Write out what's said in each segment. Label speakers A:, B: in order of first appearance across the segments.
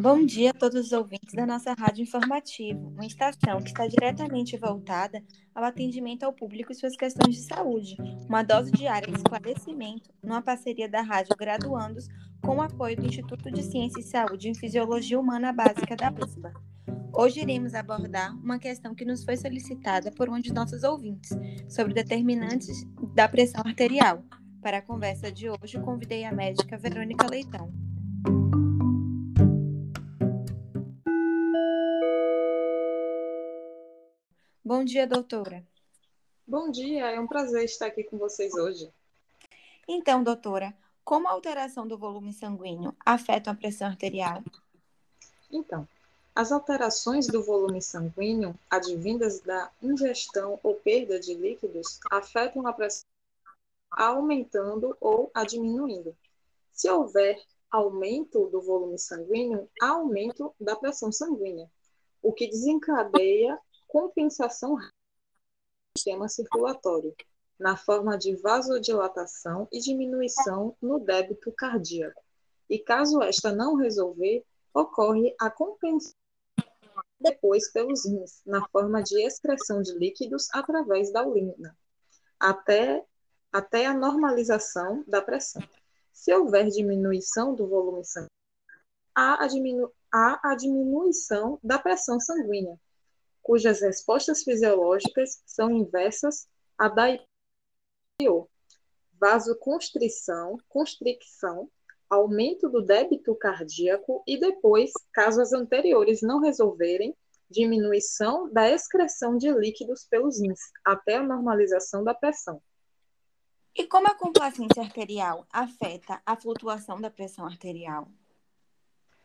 A: Bom dia a todos os ouvintes da nossa Rádio Informativo, uma estação que está diretamente voltada ao atendimento ao público e suas questões de saúde, uma dose diária de esclarecimento, numa parceria da Rádio Graduandos com o apoio do Instituto de Ciência e Saúde em Fisiologia Humana Básica da USBA. Hoje iremos abordar uma questão que nos foi solicitada por um de nossos ouvintes, sobre determinantes da pressão arterial. Para a conversa de hoje, convidei a médica Verônica Leitão. Bom dia, doutora.
B: Bom dia, é um prazer estar aqui com vocês hoje.
A: Então, doutora, como a alteração do volume sanguíneo afeta a pressão arterial?
B: Então, as alterações do volume sanguíneo advindas da ingestão ou perda de líquidos afetam a pressão aumentando ou a diminuindo. Se houver aumento do volume sanguíneo, há aumento da pressão sanguínea, o que desencadeia compensação do sistema circulatório, na forma de vasodilatação e diminuição no débito cardíaco. E caso esta não resolver, ocorre a compensação depois pelos rins, na forma de excreção de líquidos através da urina, até, até a normalização da pressão. Se houver diminuição do volume sanguíneo, há a, diminu há a diminuição da pressão sanguínea, cujas respostas fisiológicas são inversas à da anterior. Vasoconstrição, constricção, aumento do débito cardíaco e depois, caso as anteriores não resolverem, diminuição da excreção de líquidos pelos rins, até a normalização da pressão.
A: E como a complacência arterial afeta a flutuação da pressão arterial?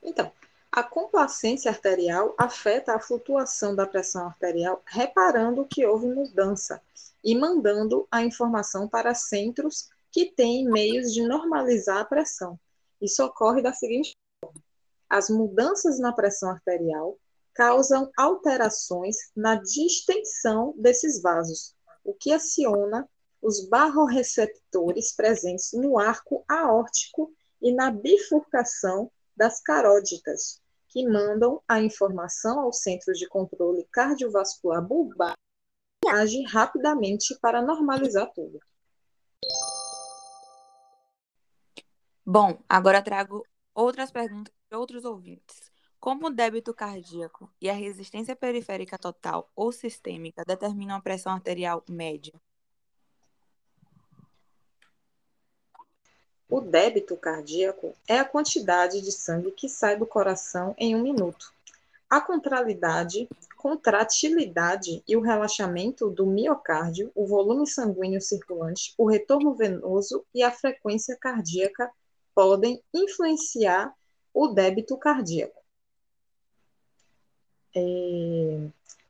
B: Então, a complacência arterial afeta a flutuação da pressão arterial, reparando que houve mudança e mandando a informação para centros que têm meios de normalizar a pressão. Isso ocorre da seguinte forma: as mudanças na pressão arterial causam alterações na distensão desses vasos, o que aciona os barroreceptores presentes no arco aórtico e na bifurcação das carótidas, que mandam a informação ao Centro de Controle Cardiovascular Bulbar e age rapidamente para normalizar tudo.
A: Bom, agora trago outras perguntas de outros ouvintes. Como o débito cardíaco e a resistência periférica total ou sistêmica determinam a pressão arterial média?
B: O débito cardíaco é a quantidade de sangue que sai do coração em um minuto. A contralidade, contratilidade e o relaxamento do miocárdio, o volume sanguíneo circulante, o retorno venoso e a frequência cardíaca podem influenciar o débito cardíaco. É...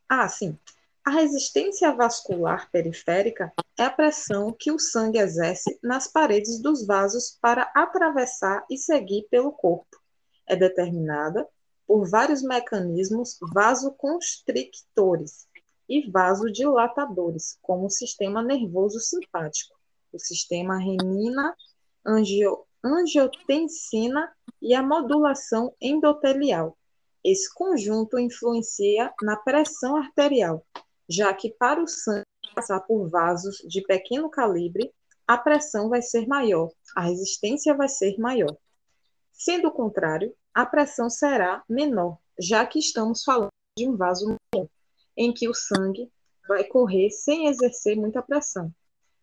B: Ah, sim. A resistência vascular periférica é a pressão que o sangue exerce nas paredes dos vasos para atravessar e seguir pelo corpo. É determinada por vários mecanismos vasoconstrictores e vasodilatadores, como o sistema nervoso simpático, o sistema renina, angio, angiotensina e a modulação endotelial. Esse conjunto influencia na pressão arterial, já que para o sangue passar por vasos de pequeno calibre, a pressão vai ser maior, a resistência vai ser maior. Sendo o contrário, a pressão será menor, já que estamos falando de um vaso maior, em que o sangue vai correr sem exercer muita pressão.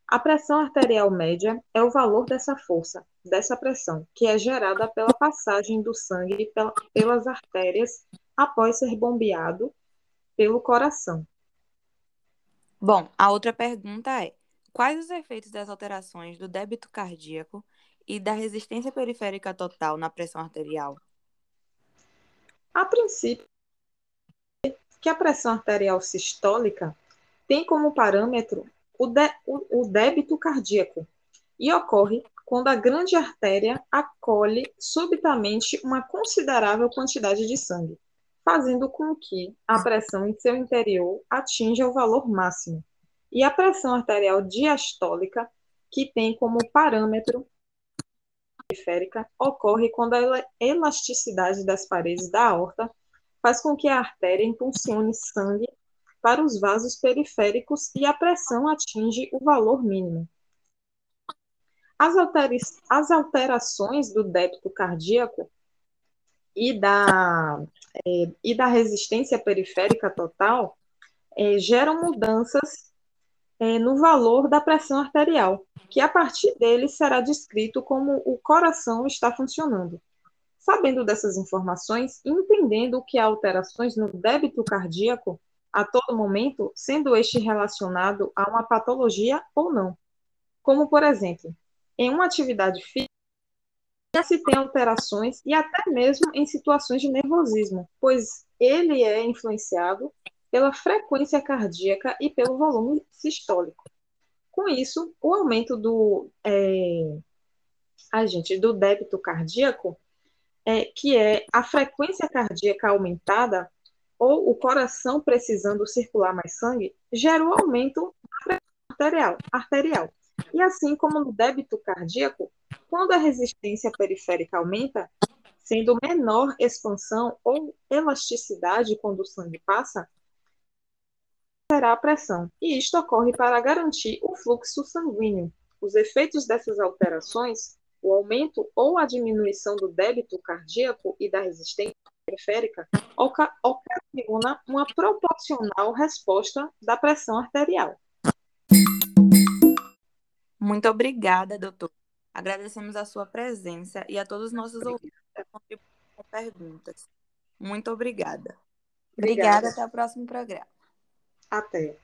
B: A pressão arterial média é o valor dessa força, dessa pressão, que é gerada pela passagem do sangue pelas artérias após ser bombeado pelo coração.
A: Bom, a outra pergunta é: quais os efeitos das alterações do débito cardíaco e da resistência periférica total na pressão arterial?
B: A princípio, que a pressão arterial sistólica tem como parâmetro o, de, o, o débito cardíaco e ocorre quando a grande artéria acolhe subitamente uma considerável quantidade de sangue fazendo com que a pressão em seu interior atinja o valor máximo. E a pressão arterial diastólica, que tem como parâmetro periférica ocorre quando a elasticidade das paredes da aorta faz com que a artéria impulsione sangue para os vasos periféricos e a pressão atinge o valor mínimo. As, alterações do débito cardíaco e da, é, e da resistência periférica total é, geram mudanças é, no valor da pressão arterial, que a partir dele será descrito como o coração está funcionando. Sabendo dessas informações, entendendo que há alterações no débito cardíaco a todo momento, sendo este relacionado a uma patologia ou não. Como, por exemplo, em uma atividade física, já se tem alterações e até mesmo em situações de nervosismo, pois ele é influenciado pela frequência cardíaca e pelo volume sistólico. Com isso, o aumento do, é, a gente, do débito cardíaco, é, que é a frequência cardíaca aumentada, ou o coração precisando circular mais sangue, gera o aumento da pressão arterial, arterial. E assim como no débito cardíaco, quando a resistência periférica aumenta, sendo menor expansão ou elasticidade quando o sangue passa, será a pressão, e isto ocorre para garantir o fluxo sanguíneo. Os efeitos dessas alterações, o aumento ou a diminuição do débito cardíaco e da resistência periférica, ocasiona uma proporcional resposta da pressão arterial.
A: Muito obrigada, doutor. Agradecemos a sua presença e a todos os nossos ouvintes com perguntas. Muito obrigada. Obrigada, obrigada até o próximo programa.
B: Até.